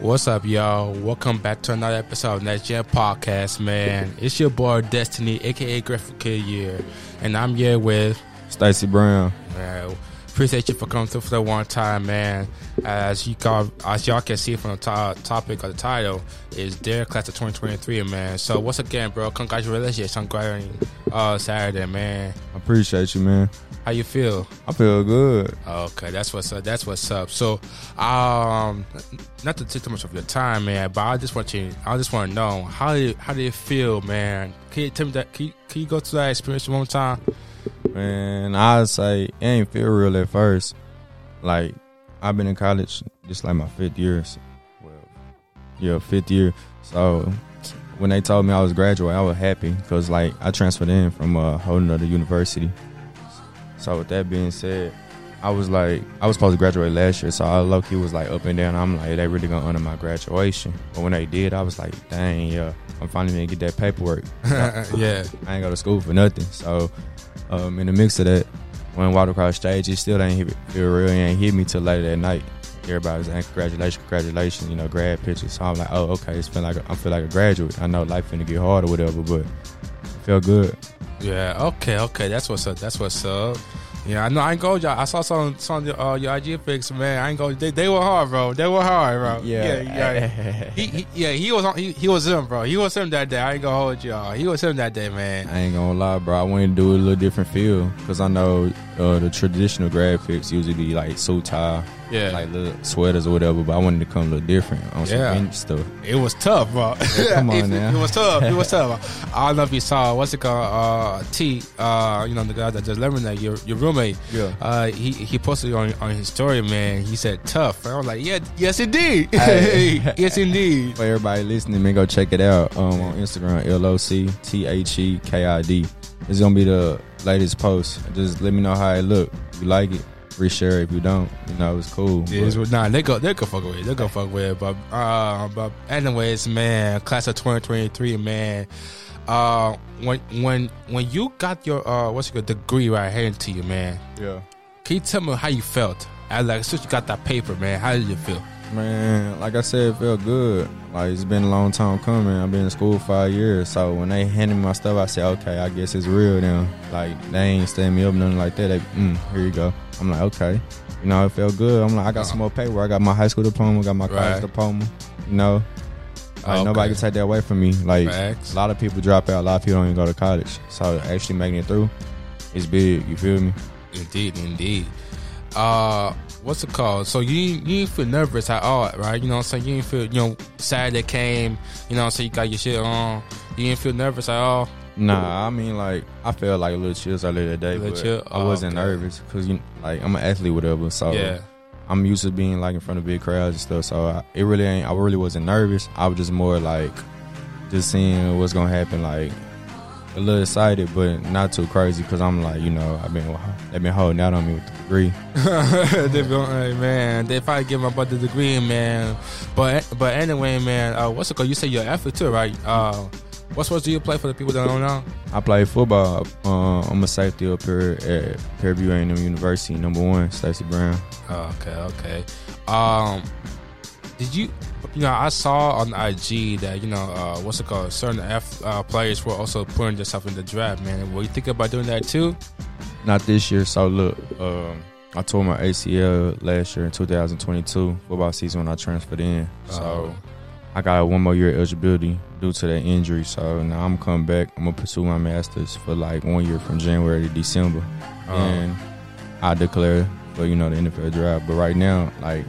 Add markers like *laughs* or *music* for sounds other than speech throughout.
What's up, y'all? Welcome back to another episode of Next Gen Podcast, man. It's your boy Destiny, aka Graphic Kid Year, and I'm here with Stacy Brown. Man, appreciate you for coming through for the one time, man. As you call, as y'all can see from the to- topic of the title, is their class of 2023, man. So once again, bro, congratulations on graduating uh, Saturday, man. I appreciate you, man. How you feel? I feel good. Okay, that's what's up. That's what's up. So, um, not to take too much of your time, man, but I just want you. I just want to know how do you, how do you feel, man? Can you tell me that? Can you, can you go through that experience one more time? Man, I'd say it ain't feel real at first. Like I've been in college just like my fifth year. So, well, yeah, fifth year. So when they told me I was graduating, I was happy because like I transferred in from a whole nother university. So with that being said, I was like I was supposed to graduate last year, so I low key was like up and down. I'm like they really gonna honor my graduation. But when they did, I was like, dang, yeah, I'm finally gonna get that paperwork. *laughs* yeah, I ain't go to school for nothing. So um, in the mix of that, when I walked across stage, it still ain't hit, feel real. It ain't hit me till later that night. Everybody was saying congratulations, congratulations, you know, grad pictures. So I'm like, oh, okay, it's feel like a, I feel like a graduate. I know life finna get hard or whatever, but it felt good. Yeah. Okay, okay. That's what's up. That's what's up. Yeah, I know. I ain't go. Y'all. I saw some some of uh, your IG pics, man. I ain't go. They, they were hard, bro. They were hard, bro. yeah. yeah. he, he, yeah, he was on. He, he was him, bro. He was him that day. I ain't gonna hold y'all. He was him that day, man. I ain't gonna lie, bro. I wanted to do a little different feel because I know uh, the traditional graphics usually be like suit tie, Yeah, like little sweaters or whatever. But I wanted to come look different on some Yeah. vintage stuff. it was tough, bro. come *laughs* on it, now. It was tough. It was *laughs* tough. I don't know if you saw what's it called, uh, T. Uh, you know the guy that just eliminated your your roommate. Yeah. Uh, he he posted on on his story, man. He said tough. I was like, yeah, yes indeed, *laughs* Hey. yes indeed. For everybody listening, man, go check it out um, on Instagram, L O C T H E K I D. It's gonna be the latest post. Just let me know how it look. If you like it, reshare it. If you don't, you know it's cool. Yeah, it's, nah, they go, they go fuck with it. They go fuck with it. But, uh, but anyways, man, class of 2023, man. Uh, when when when you got your uh, what's your degree right handed to you, man? yeah, Can you tell me how you felt? I like since you got that paper, man. How did you feel? Man. Like I said, it felt good. Like it's been a long time coming. I've been in school five years, so when they handed me my stuff, I said, okay, I guess it's real now. Like they ain't stand me up nothing like that. They, mm, here you go. I'm like, okay. You know, it felt good. I'm like, I got some more paper. I got my high school diploma, got my college Right. diploma. You know, like Okay. nobody can take that away from me. Like Facts. a lot of people drop out. A lot of people don't even go to college. So actually making it through, it's big. You feel me? Indeed, indeed. Uh, what's it called? So you you didn't feel nervous at all, right? You know what I'm saying? You didn't feel you know sad that came. You know what I'm saying? You got your shit on. You didn't feel nervous at all. Nah, I mean like I felt like a little chills earlier that day, A Little but chill? I Oh, wasn't okay. nervous because you like I'm an athlete, whatever. So Yeah. I'm used to being like in front of big crowds and stuff. So I, it really ain't. I really wasn't nervous. I was just more like just seeing what's gonna happen. Like a little excited, but not too crazy because I'm like you know I've been they've been holding out on me with the degree. *laughs* they be, hey, man, they probably give my brother the degree, man. But but anyway, man, uh, what's it called? You say you're an too, right? Uh, what sports do you play for the people that don't know? I play football. Uh, I'm a safety up here at Prairie View A&M University, number one, Stacy Brown. Okay, okay. Um, did you? You know, I saw on IG that you know, uh, what's it called? Certain F uh, players were also putting themselves in the draft, man. Were you thinking about doing that too? Not this year. So look, um, I tore my ACL last year in 2022 football season when I transferred in. So Oh. I got one more year eligibility due to that injury. So now I'm coming back. I'm gonna pursue my masters for like one year from January to December, Oh. and I declare for you know the NFL draft. But right now, like,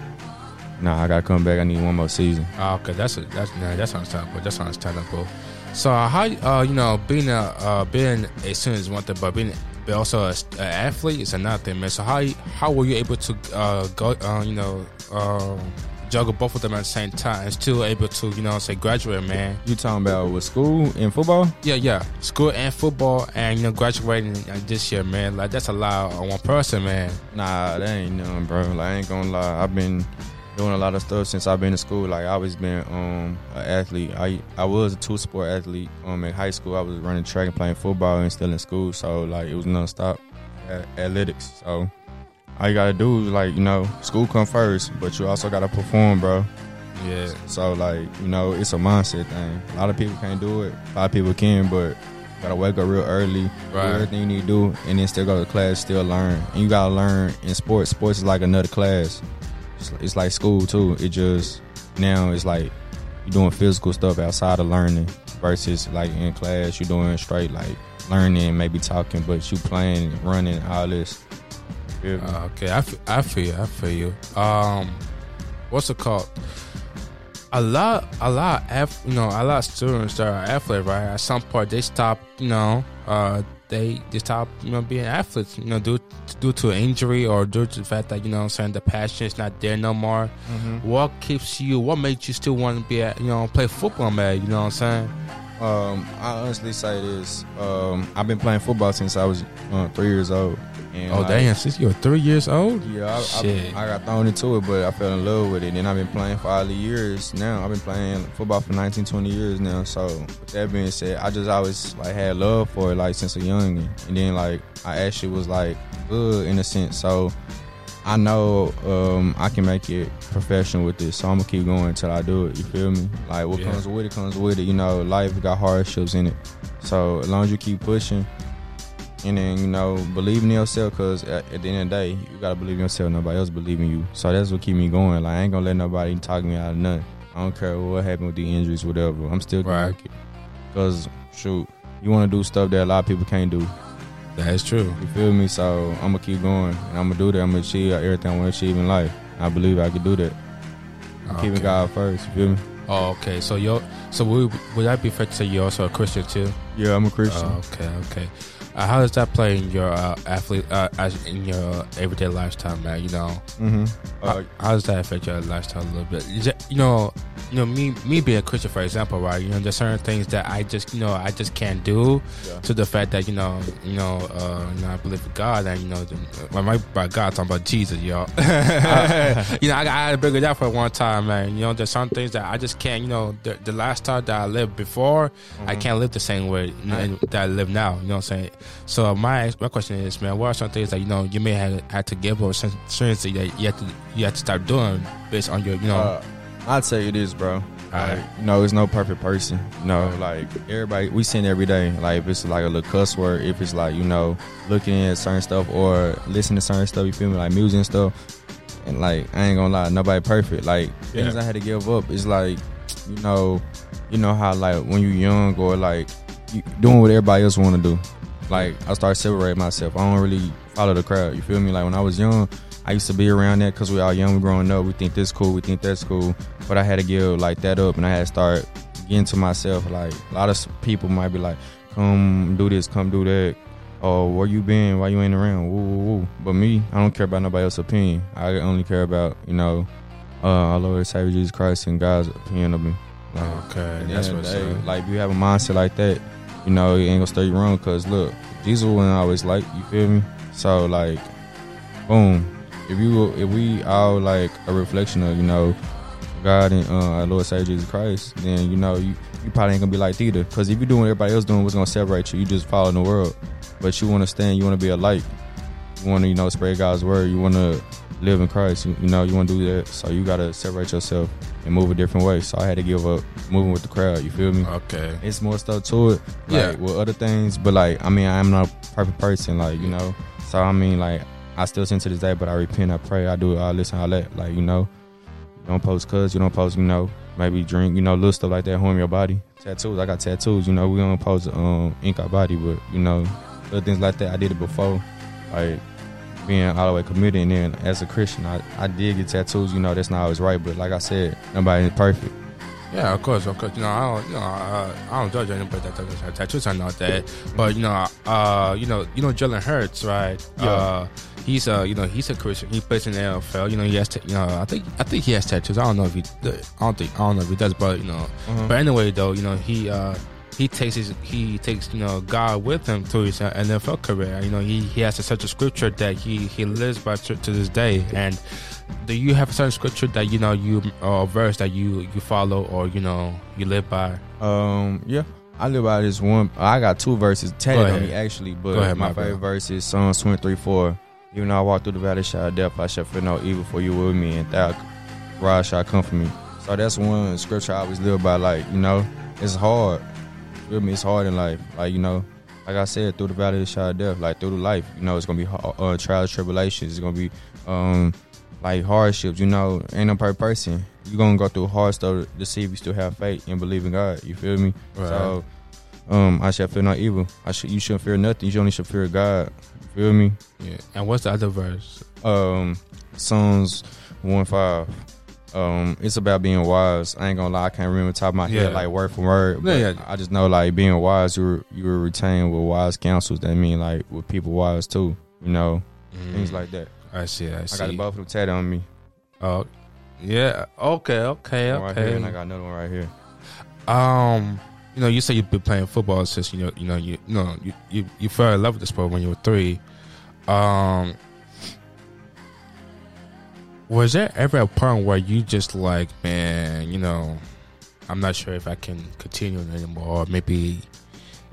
nah, I gotta come back. I need one more season. Oh, okay, that's a, that's nah, that's understandable. That's understandable. So uh, how uh, you know being a uh, being a student is one thing, but being but also a, a athlete is another thing, man. So how how were you able to uh, go uh, you know uh, juggle both of them at the same time and still able to you know say graduate, man? You talking about with school and football? Yeah, yeah, school and football, and you know graduating uh, this year, man. Like that's a lot on one person, man. Nah, that ain't nothing, bro. Like I ain't gonna lie. I've been doing a lot of stuff since I've been in school. Like I always been um an athlete. I I was a two sport athlete. Um in high school I was running track and playing football and still in school. So like it was nonstop a- athletics. So all you gotta do is like you know, school come first, but you also gotta perform, bro. Yeah. So like you know, it's a mindset thing. A lot of people can't do it. A lot of people can, but gotta wake up real early, Right. do everything you need to do, and then still go to class, still learn. And you gotta learn in sports. Sports is like another class. It's, it's like school too. It just now it's like you're doing physical stuff outside of learning versus like in class you're doing straight like learning, maybe talking, but you playing, running, all this. Feel me? Uh, okay, I, f- I feel you. I feel you. Um, what's it called? A lot, a lot, of, you know, a lot of students that are athletes, right? At some point, they stop, you know, uh, they just stop, you know, being athletes, you know, due due to injury or due to the fact that you know, what I'm saying the passion is not there no more. What keeps you? What makes you still want to be, at, you know, play football, man? You know what I'm saying? Um, I honestly say this. Um, I've been playing football since I was uh, three years old. And Oh like, damn! Since you were three years old. Yeah, I. I, I got thrown into it, but I fell in love with it. And I've been playing for all the years now. I've been playing football for 19, 20 years now. So with that being said, I just always like had love for it, like since a young, And then like I actually was like good in a sense. So I know um, I can make it professional with this. So I'm gonna keep going until I do it. You feel me? Like what Yeah. comes with it comes with it. You know, life got hardships in it. So as long as you keep pushing, and then you know believe in yourself because at, at the end of the day you gotta believe in yourself. Nobody else believe in you. So that's what keep me going. Like i ain't gonna let nobody talk me out of nothing. I don't care what happened with the injuries whatever. I'm still Right. because shoot you want to do stuff that a lot of people can't do. That is true. you feel me? So i'm gonna keep going. And i'm gonna do that. I'm gonna achieve everything i want to achieve in life. I believe i can do that. Keeping Okay. god first you feel me? Oh, okay. So you so would, would that be fair to say you're also a Christian too? yeah i'm a christian. Oh, okay, okay. Uh, how does that play in your uh, athlete uh, as in your everyday lifestyle, man? You know, mm-hmm. how, how does that affect your lifestyle a little bit? It, you know, you know me me being a Christian, for example, right? You know, there's certain things that I just you know I just can't do Yeah. to the fact that you know you know uh, you know I believe in God and you know by, my, by God I'm talking about Jesus, y'all. I- you know, I, I had to bring it out for one time, man. You know, there's some things that I just can't. You know, the, the lifestyle that I lived before, I Mm-hmm. can't live the same way you know, that I live now. You know what I'm saying? So my my question is, man, what are some things that you know you may have had to give up or some certain things that you have to you have to start doing based on your you know? Uh, I'd say it is, bro. Alright. Like, you know, it's no perfect person. You know, like everybody, we sin every day. Like if it's like a little cuss word, if it's like you know, looking at certain stuff or listening to certain stuff, you feel me, like music and stuff. And like I ain't gonna lie, nobody perfect. Like things I had to give up is like, you know, you know how like when you young or like you doing what everybody else want to do. Like I start separating myself. I don't really follow the crowd. You feel me? Like when I was young, I used to be around that because we all young, growing up. We think this cool, we think that's cool. But I had to give like that up, and I had to start getting to myself. Like a lot of people might be like, "Come do this, come do that." Oh, where you been? Why you ain't around? Woo, woo, woo. But me, I don't care about nobody else's opinion. I only care about you know, uh, our Lord and Savior Jesus Christ and God's opinion of me. Like, okay, at that's what. the day, like if you have a mindset like that, you know, it ain't gonna steer you wrong. Cause look, Jesus wasn't always like you feel me. So like, boom, if you if we all like a reflection of you know God and uh, our Lord Savior Jesus Christ, then you know you you probably ain't gonna be like either. Cause if you doing what everybody else doing, what's gonna separate you? You just following the world, but you want to stand, you want to be a light, you want to you know spread God's word, you want to live in Christ. You, you know you want to do that, so you gotta separate yourself and move a different way. So I had to give up moving with the crowd. You feel me? Okay, it's more stuff to it, like Yeah. with other things. But like, I mean, I'm not a perfect person, like you know. So I mean, like, I still sin to this day, but I repent, I pray, I do it, I listen, I let, Like you know, you don't post cuz, you don't post, you know, maybe drink, you know, little stuff like that, harm your body. Tattoos, I got tattoos, you know, we don't post um ink our body, but you know, other things like that. I did it before, like being all the way committed. And then as a Christian, I, I did get tattoos. You know, that's not always right, but like I said, nobody is perfect. yeah, of course, of course. You know, I don't, you know, uh, I don't judge anybody that does have tattoos or not that, but you know, uh, you know, you know, Jalen Hurts, right? Yeah. Uh, he's a, you know, he's a Christian. He plays in the NFL. You know, he has, ta- you know, I think, I think he has tattoos. I don't know if he, I don't think, I don't know if he does, but you know, Uh-huh. but anyway, though, you know, he uh, he takes his he takes you know God with him through his NFL career. You know, he he has a, such a scripture that he he lives by to, to this day. And do you have a certain scripture that you know you or verse that you you follow or you know you live by? Um, yeah. I live by this one. I got two verses tatted on me actually, but ahead, my my favorite bro. verse is Psalms 23 4. Even though I walk through the valley of shadow of death, I shall fear no evil, for you with me, and thou rod shall comfort me. So that's one scripture I always live by. Like you know, it's hard. Feel me? It's hard in life. Like you know, like I said, through the valley of the shadow of death, like through the life, you know, it's gonna be hard, uh, trials, tribulations. It's gonna be um, like hardships. You know, ain't no perfect person. You are gonna go through hard stuff to see if you still have faith and believe in God. You feel me? Right. So, um, I shall fear no evil. I should. You shouldn't fear nothing. You only should fear God. You feel me? Yeah. And what's the other verse? Um, Psalms one five. Um, it's about being wise. I ain't gonna lie, I can't remember the top of my Yeah. head like word for word. But Yeah, yeah. I just know like being wise, you were, you were retained with wise counsels. That mean like with people wise too. You know things like that. I see. I see. I got both of them tatted on me Oh, yeah. Okay. Okay. one right here, and I got another one right here. Um, you know, you say you've been playing football since you know, you know, you, you know, you, you you fell in love with the sport when you were three. Um, was there ever a point where you just like, man, you know, I'm not sure if I can continue anymore, or maybe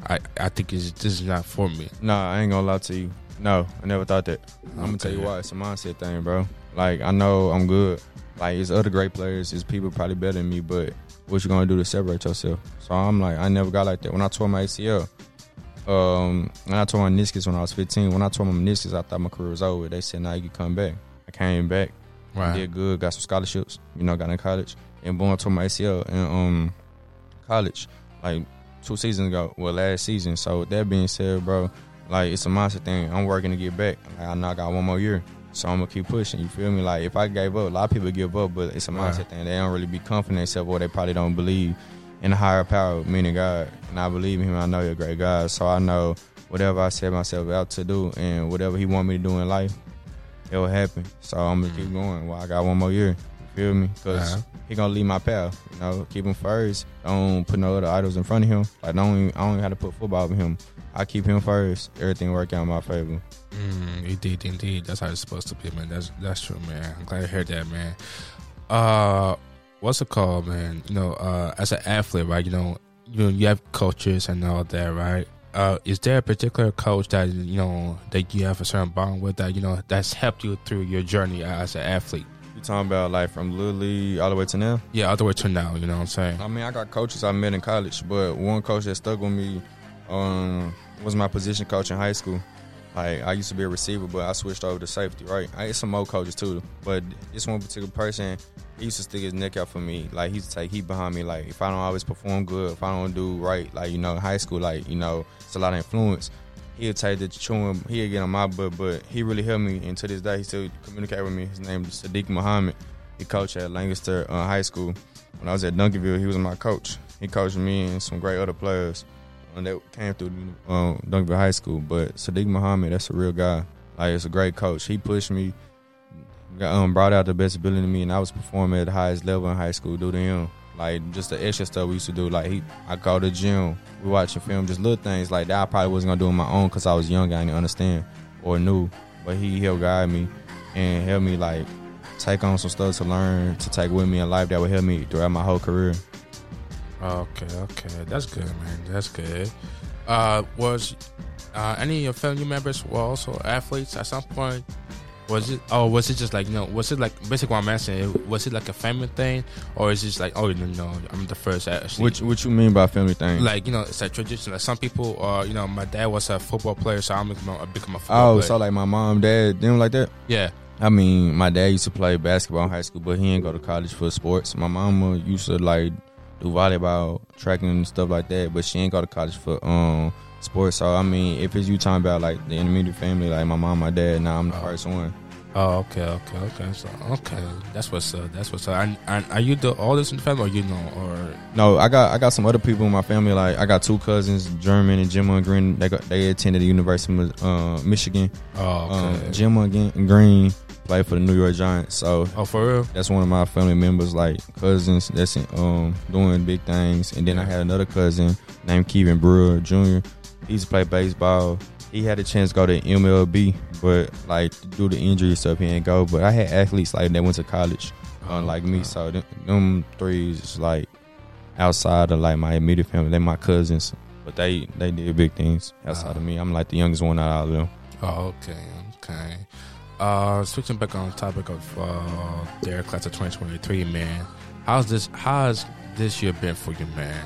I I think it's, this is not for me. Nah, I ain't gonna lie to you. No, I never thought that. I'm gonna tell you why. It's a mindset thing, bro. Like I know I'm good. Like it's other great players. It's people probably better than me, but what you gonna do to separate yourself? So I'm like, I never got like that. When I tore my ACL, um, when I tore my meniscus when I was 15, when I tore my meniscus, I thought my career was over. They said, "Now you can come back." I came back, Right. did good, got some scholarships. You know, got in college, and boom, I tore my ACL in um college like two seasons ago. Well, last season. So with that being said, bro, like it's a mindset thing. I'm working to get back. Like, I know I got one more year. So I'm gonna keep pushing. You feel me? Like if I gave up, a lot of people give up, but it's a Right. thing. They don't really be confident themselves, or they probably don't believe in a higher power, meaning God. And I believe in Him. I know You're a great God. So I know whatever I set myself out to do, and whatever He want me to do in life, it will happen. So I'm gonna keep going. Well, I got one more year. You feel me? Because Uh-huh. He gonna lead my path. You know, keep him first. Don't put no other idols in front of him. Like don't even, I don't even have to put football with him. I keep him first. Everything work out in my favor. Mm, indeed, indeed. That's how it's supposed to be, man. That's that's true, man. I'm glad to hear that, man. Uh, what's it called, man? You know, uh, as an athlete, right? You know, you know, you have coaches and all that, right? Uh, is there a particular coach that you know that you have a certain bond with that you know that's helped you through your journey as an athlete? You talking about like from little league all the way to now? Yeah, all the way to now. You know what I'm saying? I mean, I got coaches I met in college, but one coach that stuck with me um, was my position coach in high school. Like I used to be a receiver, but I switched over to safety. Right, I had some more coaches too, but this one particular person, he used to stick his neck out for me. Like he used to take heat behind me. Like if I don't always perform good, if I don't do right, like you know, in high school, like you know, a lot of influence. He'll take the chewing, he'll get on my butt, but he really helped me. And to this day, he still communicate with me. His name is Sadiq Muhammad. He coached at Lancaster uh, High School. When I was at Duncanville, he was my coach. He coached me and some great other players and that came through um, Duncanville High School. But Sadiq Muhammad, that's a real guy. Like, it's a great coach. He pushed me, got, um, brought out the best ability in me, and I was performing at the highest level in high school due to him. Like, just the extra stuff we used to do. Like, he, I go to gym, we watch a film, just little things like that I probably wasn't to do on my own because I was young, I didn't understand or knew. But he helped guide me and help me, like, take on some stuff to learn, to take with me in life that would help me throughout my whole career. Okay, okay, that's good, man. That's good. Uh, was uh, any of your family members were also athletes at some point? Was it? Oh, was it just like you know? Was it like basically what I'm asking? Was it like a family thing, or is it just like oh no, no, I'm the first actually? Which, what you mean by family thing? like you know, it's a tradition. Like some people, uh, you know, my dad was a football player, so I'm become a, become a football oh, player. so like my mom, dad, them like that? yeah, I mean, my dad used to play basketball in high school, but he didn't go to college for sports. My mama used to like do volleyball, tracking and stuff like that, but she ain't go to college for um sports. So I mean, if it's you talking about like the intermediate family, like my mom, my dad, now I'm the Oh. first one. Oh, okay, okay, okay. So, okay, that's what's up. That's what's up. And, and are you the oldest in the family, or you know, or No, I got I got some other people in my family. Like I got two cousins, German and Gemma Green. They got, they attended the University of uh, Michigan. oh, okay. Um, Gemma Green played for the New York Giants. So oh, for real? that's one of my family members, like cousins that's um doing big things. And then I had another cousin named Kevin Brewer Jr. He used to play baseball. He had a chance to go to MLB, but like due to injury stuff, he didn't go. But I had athletes like that went to college, unlike me. So them, them three is like outside of like my immediate family. They my cousins, but they they did big things outside of me. I'm like the youngest one out of all of them. Oh, okay, okay. Uh, switching back on the topic of uh, their class of 2023, man. How's this? How's this year been for you, man?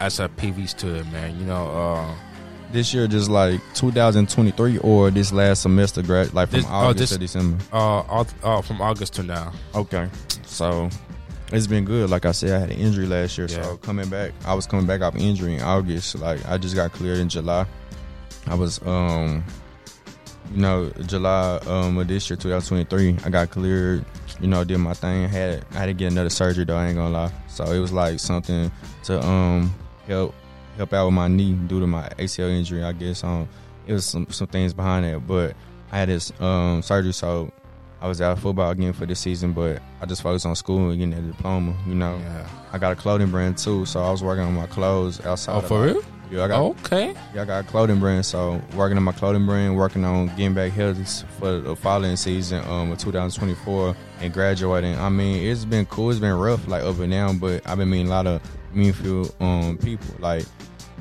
As a PV student, man. You know, uh, This year, just like 2023, or this last semester, grad like from This- oh, August this- to December. uh, uh, from August to now. Okay, so it's been good. Like I said, I had an injury last year, Yeah. so coming back, I was coming back off injury in August. Like I just got cleared in July. I was, um, you know, July um, of this year, 2023. I got cleared. You know, did my thing. Had I had to get another surgery though. I ain't gonna lie. So it was like something to um help help out with my knee due to my ACL injury. I guess um it was some some things behind that, but I had this um surgery, so I was out of football again for this season. But I just focused on school and getting a diploma. You know, Yeah. I got a clothing brand too, so I was working on my clothes outside. Oh, of for my- real? Yeah, I got Okay. yeah, I got a clothing brand, so working on my clothing brand, working on getting back healthy for the following season um of 2024 and graduating. I mean, it's been cool. It's been rough, like up and down, but I've been meeting a lot of meaningful um people, like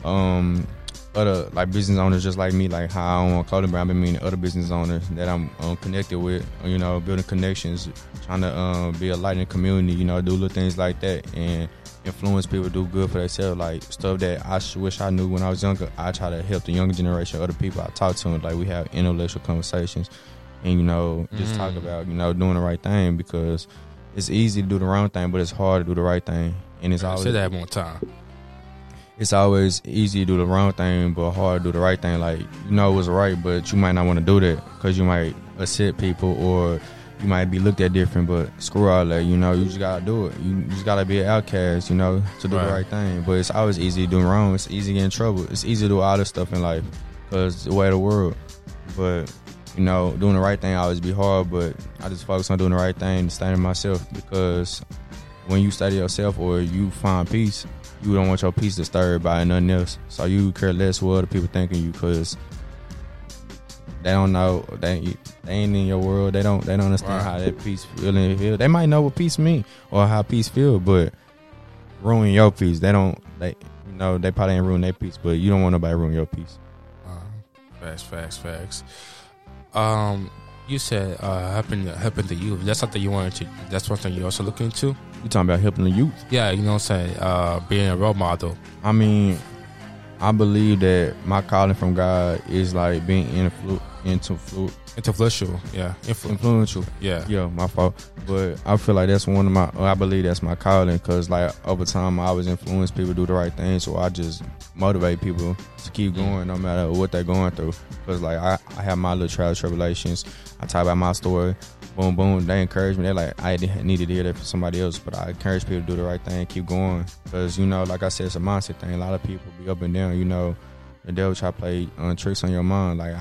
um other like business owners just like me, like how I own a clothing brand. I've been meeting other business owners that I'm um, connected with, you know, building connections, trying to um, be a light in the community, you know, do little things like that and influence people do good for themselves, like stuff that I wish I knew when I was younger. I try to help the younger generation, other people I talk to, and like we have intellectual conversations, and you know, just talk Mm. about you know doing the right thing because it's easy to do the wrong thing, but it's hard to do the right thing, and it's always Say that one time. it's always easy to do the wrong thing, but hard to do the right thing. Like you know what's right, but you might not want to do that because you might upset people or you might be looked at different. But screw all that, you know. You just gotta do it. You just gotta be an outcast, you know, to do Right. the right thing. But it's always easy doing wrong. It's easy to get in trouble. It's easy to do all this stuff in life because the way of the world. But you know, doing the right thing always be hard. But I just focus on doing the right thing and staying myself because when you study yourself or you find peace, you don't want your peace disturbed by nothing else. So you care less what other people think of you because they don't know they they ain't in your world. They don't they don't understand how that peace feel and feel. They might know what peace mean or how peace feel, but ruin your peace. They don't they you know they probably ain't ruin their peace, but you don't want nobody ruin your peace. Uh, facts, facts, facts. Um, you said uh, helping helping the youth. That's something you wanted to. That's one thing you also look into. You talking about helping the youth? Yeah, you know what I'm saying. Uh, being a role model. I mean, I believe that my calling from God is like being influ- influ- Influential. Yeah. Influ- influential. yeah. Yeah, my fault. But I feel like that's one of my. I believe that's my calling because like over time I always influence people to do the right thing. So I just motivate people to keep going no matter what they're going through. Because like I, I have my little trials tribulations. I talk about my story. Boom, boom. They encourage me. They're like I needed to hear that from somebody else. But I encourage people to do the right thing, keep going. Because you know, like I said, it's a mindset thing. A lot of people be up and down. You know, the devil try to play uh, tricks on your mind. Like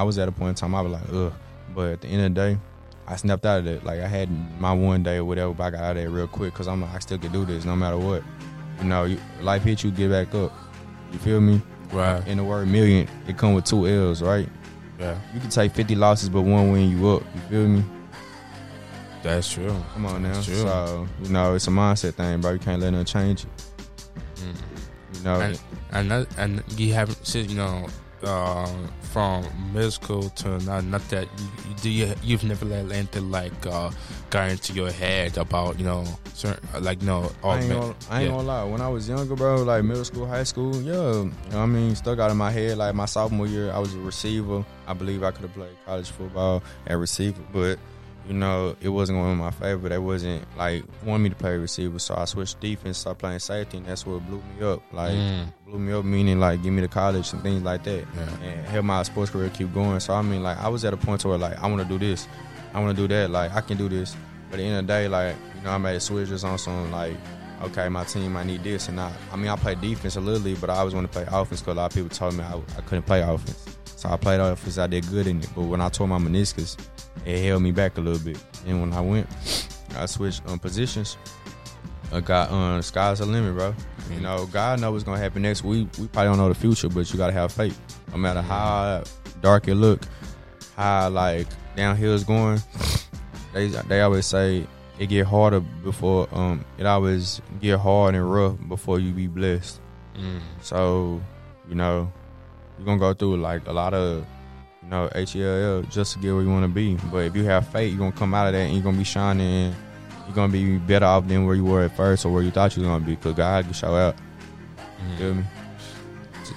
I, was at a point in time I was like, ugh. But at the end of the day, I snapped out of it. Like I had my one day or whatever, but I got out of there real quick because I'm like, I still can do this no matter what. You know, you, life hits you, get back up. You feel me? Right. In the word million, it come with two L's, right? Yeah. You can take 50 losses, but one win you up. You feel me? That's true. Come on now. True. So, you know, it's a mindset thing, bro. You can't let nothing change it. Mm. You know, And and that, and you haven't said you know um, from middle school to not not that you, you do you you've never let anything like uh, got into your head about you know certain like you know I ain't, gonna, I ain't yeah. gonna lie. When I was younger, bro, like middle school, high school, yeah, I mean, stuck out in my head. Like my sophomore year, I was a receiver. I believe I could have played college football at receiver, but you know, it wasn't going in my favor. They wasn't like wanting me to play receiver, so I switched defense, started playing safety, and that's what blew me up. Like Mm. blew me up, meaning like give me to college and things like that, Yeah. and help my sports career keep going. So I mean, like I was at a point where like I want to do this, I want to do that. Like I can do this, but at the end of the day, like you know, I made switches on some like okay, my team I need this, and I I mean I played defense a little bit, but I always want to play offense because a lot of people told me I, I couldn't play offense. So I played offense, I did good in it, but when I tore my meniscus, it held me back a little bit. And when I went, I switched um, positions. I got um, sky's the limit, bro. You know, God knows what's gonna happen next. We we probably don't know the future, but you gotta have faith. No matter how dark it look, how like downhill is going. They they always say it get harder before um it always get hard and rough before you be blessed. Mm. So, you know, you're gonna go through like a lot of you know, H E L L, just to get where you want to be. But if you have faith, you're gonna come out of that and you're gonna be shining. And you're gonna be better off than where you were at first or where you thought you were gonna be. Cause God can show out. Mm. Feel me?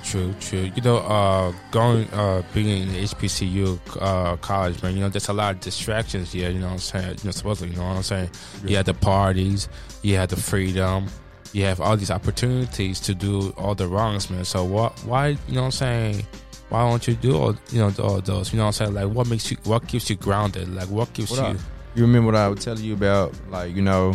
True, true. You know, uh, going, uh, being in HBCU uh, college, man. You know, there's a lot of distractions here. You know what I'm saying? You know, supposedly, you know what I'm saying? You have the parties, you have the freedom, you have all these opportunities to do all the wrongs, man. So what? Why? You know what I'm saying? Why don't you do all you know all those? You know what I'm saying? Like, what makes you? What keeps you grounded? Like, what keeps you? up? You remember what I was telling you about, like you know,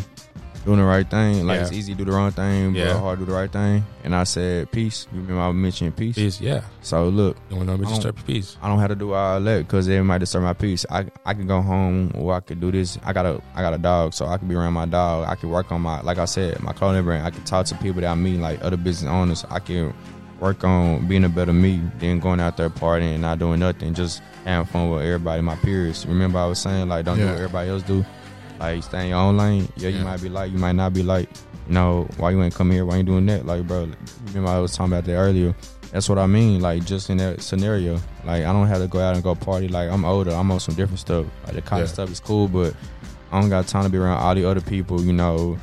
doing the right thing. Like Yeah. it's easy to do the wrong thing, but Yeah. hard to do the right thing. And I said peace. You remember I mentioned peace. Peace, yeah. So look, You want to I don't- disturb your peace. I don't have to do all that because it might disturb my peace. I I can go home or I could do this. I got a I got a dog, so I can be around my dog. I can work on my like I said, my clothing brand. I can talk to people that I meet, like other business owners. I can work on being a better me than going out there partying and not doing nothing, just having fun with everybody, my peers. Remember I was saying like don't do what everybody else do. Like stay in your own lane. Yeah, you Yeah. might be like, you might not be like. You know why you ain't come here? Why you doing that? Like, bro, remember I was talking about that earlier. That's what I mean. Like just in that scenario, like I don't have to go out and go party. Like I'm older. I'm on some different stuff. Like the college Yeah. stuff is cool, but I don't got time to be around all the other people. You know,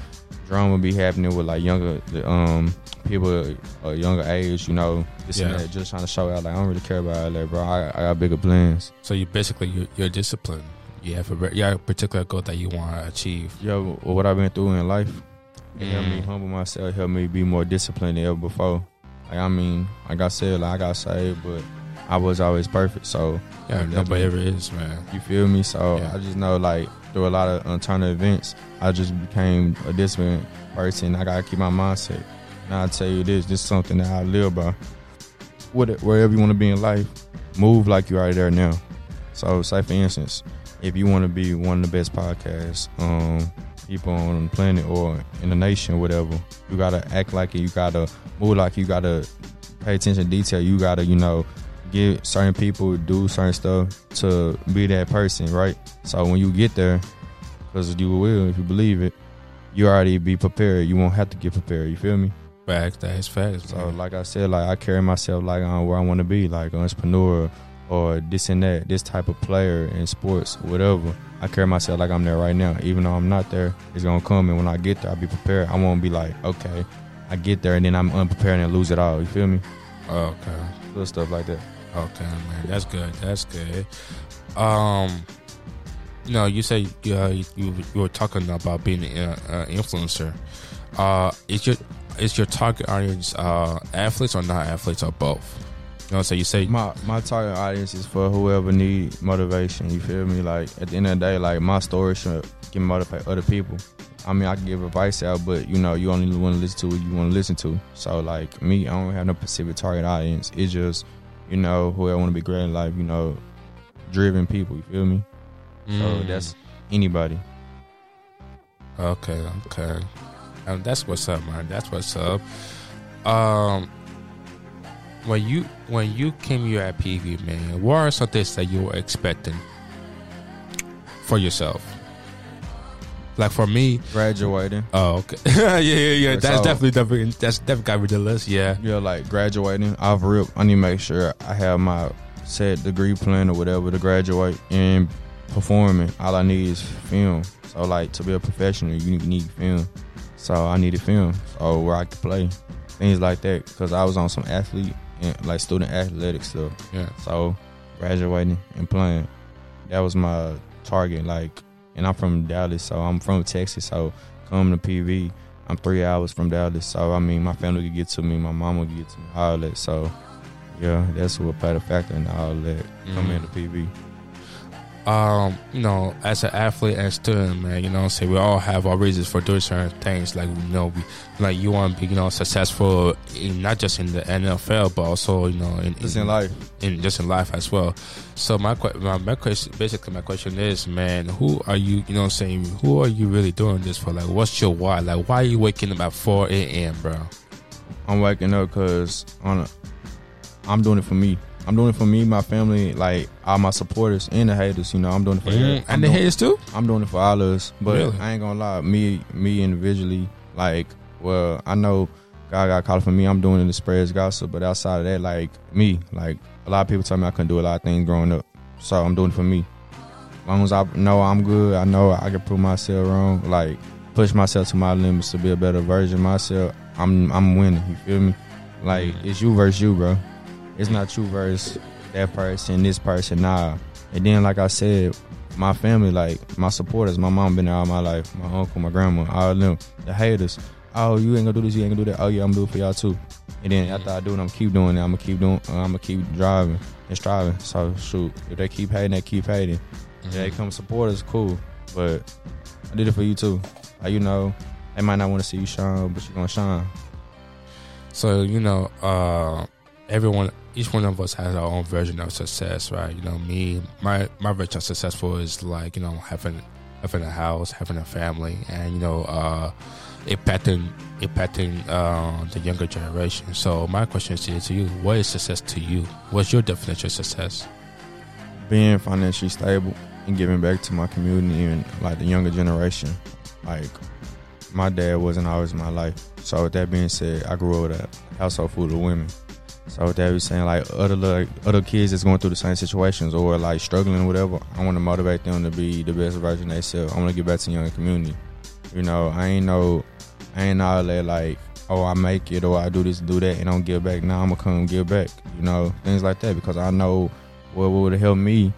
drama be happening with like younger um people a younger age. You know, this and that. Just trying to show out. Like I don't really care about all that, bro. I, I got bigger plans. So you basically you're, you're disciplined. You have a you have a particular goal that you want to achieve. Yo, what I've been through in life, it helped me Mm. humble myself. Helped me be more disciplined than ever before. Like I mean, like I said, like I got saved, but I was always perfect. So Yeah, nobody ever is, man. You feel me? So Yeah. I just know like through a lot of internal events, I just became a disciplined person. I gotta keep my mindset. Now I tell you this, this is something that I live by. Wherever you want to be in life, move like you are there now. So say for instance, if you want to be one of the best podcasts, um, people on the planet or in the nation, whatever, you gotta act like it. You gotta move like you gotta pay attention to detail. You gotta, you know, get certain people do certain stuff to be that person, right? So when you get there, because you will if you believe it, you already be prepared. You won't have to get prepared. You feel me? Facts, that is facts. So man. like I said, like I carry myself like on where I want to be, like an entrepreneur or this and that, this type of player in sports, whatever. I carry myself like I'm there right now. Even though I'm not there, it's gonna come and when I get there I'll be prepared. I won't be like, okay, I get there and then I'm unprepared and lose it all. You feel me? okay, Little stuff like that. Okay, man, that's good. That's good. Um, you you say uh, you you were talking about being an uh, influencer. Uh, is your is your target audience uh athletes or not athletes or both? You know, so you say My my target audience is for whoever need motivation. You feel me? Like at the end of the day, like my story should can motivate other people. I mean, I can give advice out, but you know, you only want to listen to what you want to listen to. So like me, I don't have no specific target audience. It's just you know whoever want to be great in life. You know, driven people. You feel me? So Mm, that's anybody. Okay, okay. Um, that's what's up, man. That's what's up. Um, when you when you came here at PV, man, what are some things that you were expecting for yourself? Like for me, Graduating. oh, okay, *laughs* yeah, yeah, yeah. That's So- definitely definitely that's definitely got of the list. Yeah, Yeah, like graduating off real. I need to make sure I have my set degree plan or whatever to graduate and performing. All I need is film. So like to be a professional, you need, need film. So I needed film. So where I could play things like that because I was on some athlete and like student athletic stuff. yeah. So graduating and playing, that was my target. Like, and I'm from Dallas, so I'm from Texas. So coming to PV, I'm three hours from Dallas. So I mean, my family could get to me, my mama could get to me, all that. So yeah, that's what played a factor in all that coming Mhm. into PV. Um, you know, as an athlete and student, man, you know, say we all have our reasons for doing certain things. Like, you know, we like you want to be, you know, successful in not just in the NFL, but also, you know, in, Just in life. in just in life as well. So my my, my question, basically, my question is, man, who are you? You know, what I'm saying, who are you really doing this for? Like, what's your why? Like, why are you waking up at 4 a.m., bro? I'm waking up because on a, I'm doing it for me. I'm doing it for me, my family, like all my supporters and the haters. You know, I'm doing it for. Mm-hmm. I'm and the doing- haters too. I'm doing it for all of us, but Really? I ain't gonna lie. Me, me individually, like, well, I know God got called for me. I'm doing it to spread His gospel. But outside of that, like me, like a lot of people tell me I couldn't do a lot of things growing up. So I'm doing it for me. As long as I know I'm good, I know I can prove myself wrong. Like push myself to my limits to be a better version of myself. I'm I'm winning. You feel me? Like mm-hmm. it's you versus you, bro. It's not you versus that person, this person, nah. And then, like I said, my family, like my supporters, my mom been there all my life, my uncle, my grandma, all them, the haters. Oh, you ain't gonna do this, you ain't gonna do that. Oh yeah, I'm gonna do it for y'all too. And then after I do it, I'm keep doing it. I'm gonna keep doing. Uh, I'm gonna keep driving and striving. So shoot, if they keep hating, they keep hating. If they come support us, cool. But I did it for you too. Like you know, they might not want to see you shine, but you're gonna shine. So you know, uh, everyone, each one of us has our own version of success, right? You know, me, my my version of successful is like you know having having a house, having a family, and you know, uh, impacting impacting uh, the younger generation. So my question is to you: What is success to you? What's your definition of success? Being financially stable and giving back to my community and like the younger generation. Like my dad wasn't always in my life. So with that being said, I grew up with a household full of women. So that being saying, like other like, other kids that's going through the same situations or like struggling whatever, I want to motivate them to be the best version of themselves. I want to give back to the community. You know, I ain't no, I ain't all that like, oh I make it or I do this do that and don't give back. Now I'm gonna come give back. You know, things like that because I know what would have helped me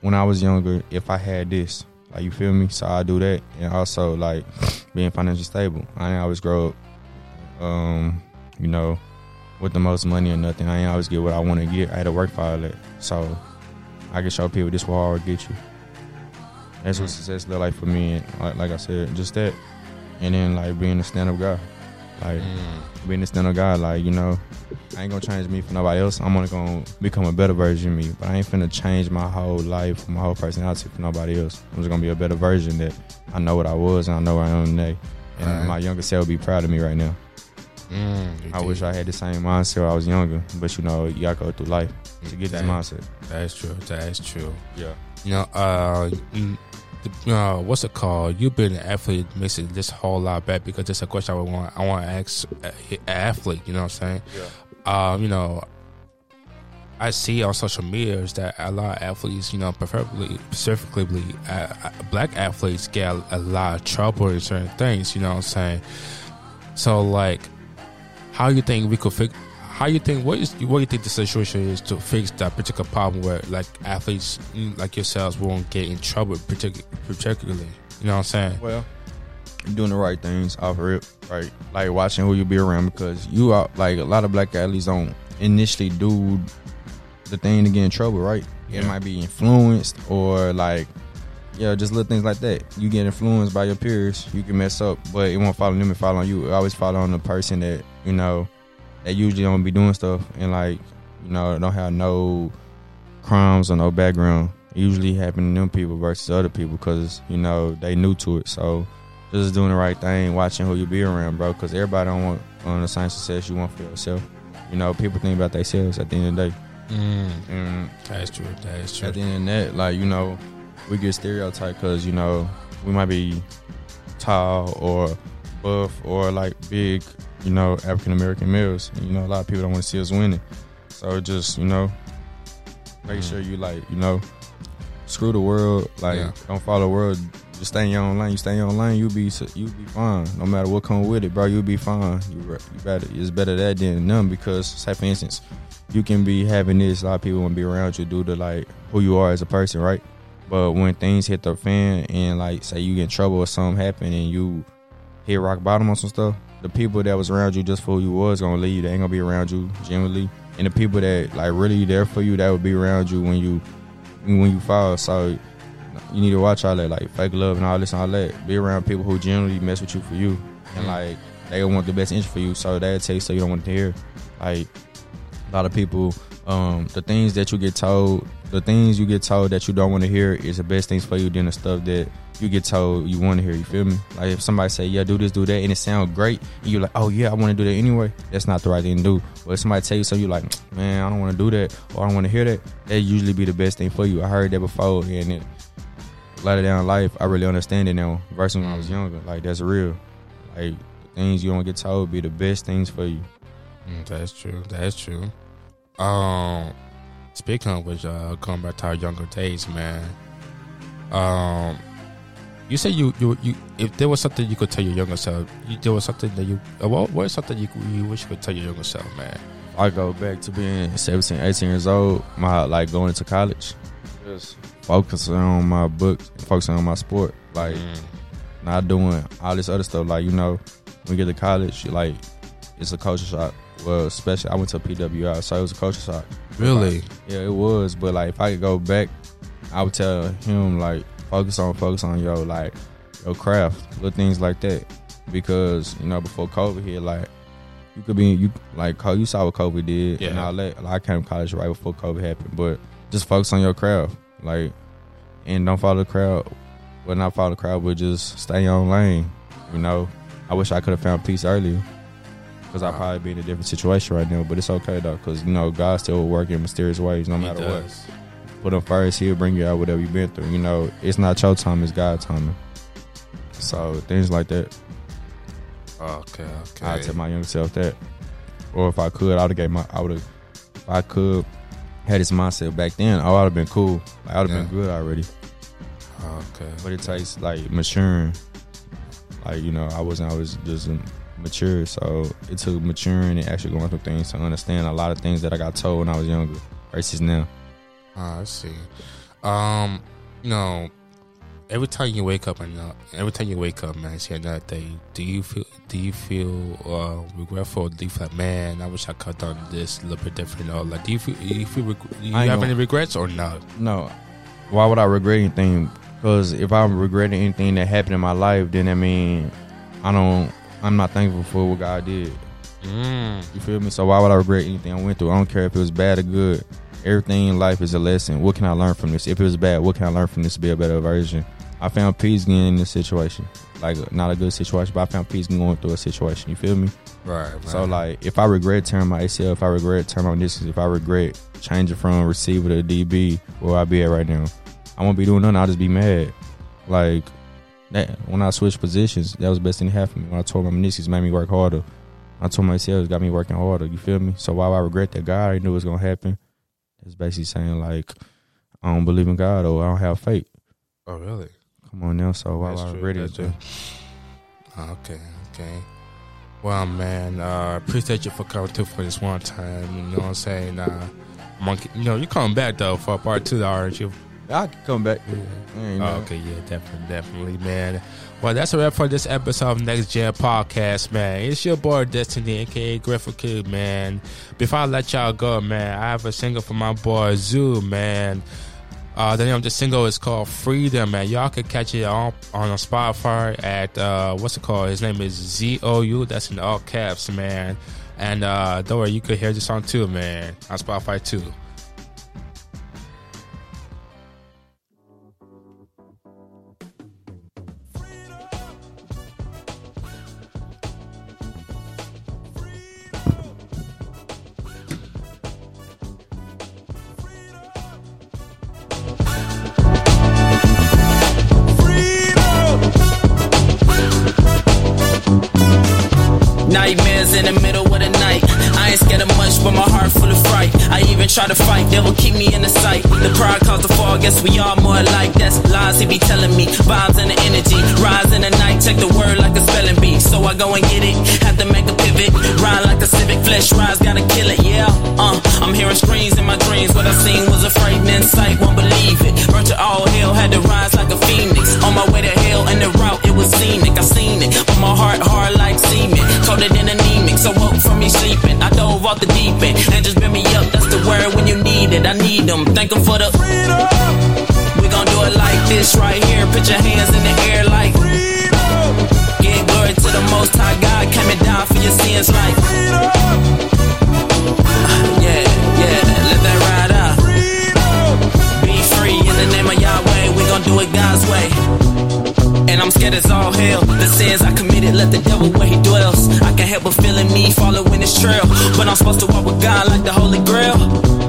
when I was younger if I had this. Like you feel me? So I do that, and also like *laughs* being financially stable. I ain't always grow up, um, you know, with the most money or nothing. I ain't always get what I want to get. I had to work for all that, so I can show people this will hard get you. That's what success look like for me. And like, like I said, just that, and then like being a stand up guy, like mm. being a stand up guy. Like you know, I ain't gonna change me for nobody else. I'm only gonna become a better version of me. But I ain't finna change my whole life, my whole personality for nobody else. I'm just gonna be a better version that I know what I was and I know where I am today. And Right. my younger self be proud of me right now. Mm, I wish I had the same mindset when I was younger. But you know, you gotta go through life to get this Dang. mindset. That is true. That is true. Yeah. You know, uh, you, uh, what's it called? You've been an athlete it this whole lot better because it's a question I would want. I want to ask an athlete. You know what I'm saying? Yeah. Um, you know, I see on social media is that a lot of athletes, you know, preferably specifically uh, black athletes get a, a lot of trouble in certain things. You know what I'm saying? So, like, how you think we could fix? How you think? What is? What you think the situation is to fix that particular problem where like athletes mm, like yourselves won't get in trouble, particular, particularly? You know what I'm saying? Well, you're doing the right things off rip, right? Like watching who you be around because you are like a lot of black athletes don't initially do the thing to get in trouble, right? It might be influenced or like yeah, just little things like that. You get influenced by your peers, you can mess up, but it won't follow them and follow on you. It always follow on the person that, you know, that usually don't be doing stuff and like, you know, don't have no crimes or no background. It usually happen to them people versus other people because you know they new to it. So just doing the right thing, watching who you be around, bro. Because everybody don't want on the same success you want for yourself. You know, people think about themselves at the end of the day. Mm, And that is true. That is true. at the end of that, like you know, we get stereotyped because you know we might be tall or buff or like big, you know, African American males. You know, a lot of people don't want to see us winning. So just you know, make Mm. sure you like you know, screw the world. Like Yeah. don't follow the world. Just stay in your own lane. You stay in your own lane, you be you be fine. No matter what come with it, bro. You'll be fine. You you better. It's better that than none because, say for instance, you can be having this. A lot of people want to be around you due to like who you are as a person, right? But when things hit the fan and like say you get in trouble or something happen and you hit rock bottom on some stuff, the people that was around you just for who you was gonna leave. They ain't gonna be around you generally. And the people that like really there for you, that would be around you when you when you fall. So you need to watch all that like fake love and all this and all that. Be around people who generally mess with you for you and like they want the best interest for you. So they'll tell so you don't want to hear. Like a lot of people, um, the things that you get told, the things you get told that you don't want to hear is the best things for you than the stuff that you get told you want to hear. You feel me? Like if somebody say, "Yeah, do this, do that," and it sounds great, and you're like, "Oh yeah, I want to do that anyway." That's not the right thing to do. But if somebody tell you something, you're like, "Man, I don't want to do that," or "I don't want to hear that." That usually be the best thing for you. I heard that before, and it, later down in life, I really understand it now. Versus when I was younger, like that's real. Like things you don't get told be the best things for you. Mm, that's true. That's true. Um, speaking of which, uh, going back to our younger days, man. Um, you say you, you you if there was something you could tell your younger self, you, there was something that you uh, what what is something you you wish you could tell your younger self, man. I go back to being 17, 18 years old, my like going into college, just focusing on my books, focusing on my sport, like Mm. not doing all this other stuff. Like you know, when you get to college, like it's a culture shock. Well, especially I went to PWI, so it was a culture shock. Really? Yeah, it was. But like, if I could go back, I would tell him like, focus on, focus on yo, like your craft, little things like that. Because you know, before COVID hit, like you could be you like you saw what COVID did and Yeah. all that. Like, I came to college right before COVID happened, but just focus on your craft, like, and don't follow the crowd. Well, not follow the crowd, but just stay on lane. You know, I wish I could have found peace earlier. Cause I'd probably be in a different situation right now, but it's okay though. Cause you know God still work in mysterious ways, no matter what put him first, he'll bring you out whatever you've been through. You know, it's not your time, it's God's timing. So things like that, Okay, okay. I tell my younger self that. Or if I could, I would have gave my, I would have, if I could, had this mindset back then, oh, I'd have been cool. Like, I would have Yeah. been good already. okay. But it takes like maturing. Like you know, I wasn't always just mature, so it took maturing and actually going through things to understand a lot of things that I got told when I was younger versus now. Oh, I see. Um, you know, every time you wake up and uh, every time you wake up, man, see another day. Do you feel? Do you feel uh, regretful? Do you feel like, man, I wish I could have done this a little bit different? Or like, do you feel? Do you feel? reg- Do you have any regrets or not? No. Why would I regret anything? Because if I'm regretting anything that happened in my life, then I mean, I don't. I'm not thankful for what God did. Mm. You feel me? So why would I regret anything I went through? I don't care if it was bad or good. Everything in life is a lesson. What can I learn from this? If it was bad, what can I learn from this to be a better version? I found peace getting in this situation. Like not a good situation, but I found peace going through a situation. You feel me? Right, right. So like, if I regret tearing my ACL, if I regret tearing my meniscus, if I regret changing from receiver to DB, where I be at right now, I won't be doing nothing. I'll just be mad. Like that when I switched positions, that was the best thing to me. When I tore my meniscus, made me work harder. I told myself, it got me working harder. You feel me? So why would I regret that? God I knew it was gonna happen. It's basically saying like, I don't believe in God or I don't have faith. oh, really? Come on now. So why That's I regret it? Okay, okay. Well, man, uh, appreciate you for coming through for this one time. You know what I'm saying? Uh, monkey, you know, you coming back though for part two, though, aren't you? I can come back. Yeah. Know. okay, yeah, definitely, definitely, man. Well, that's a wrap for this episode of Next Gen Podcast, man. It's your boy Destiny, aka Griffin Kid, man. Before I let y'all go, man, I have a single for my boy ZOU, man. Uh, the name of the single is called Freedom, man. Y'all can catch it on on Spotify at uh, what's it called? His name is Z O U. That's in all caps, man. And uh, don't worry, you could hear this song too, man, on Spotify too. Off the deep end, and just bring me up. That's the word when you need it. I need them. Thank them for the freedom. We gon' do it like this right here. Put your hands in the air like freedom. Give glory to the Most High God coming down for your sins like freedom. *sighs* Yeah, yeah, let that ride out. Be free in the name of Yahweh. We gon' do it God's way. I'm scared as all hell. The sins I committed, let the devil where he dwells. I can't help but feeling me following his trail. But I'm supposed to walk with God like the Holy Grail.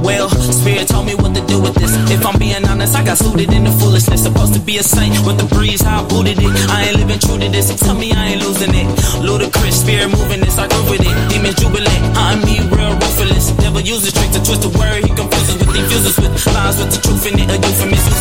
Well, Spirit told me what to do with this. If I'm being honest, I got suited in the foolishness. Supposed to be a saint with the breeze, how I booted it. I ain't living true to this. Tell me I ain't losing it. Ludacris, spirit moving, this, I groove with it. Demons jubilant, I'm me real ruthless. Never use a trick to twist the word. He confuses with defuses with lies with the truth in it. A euphemism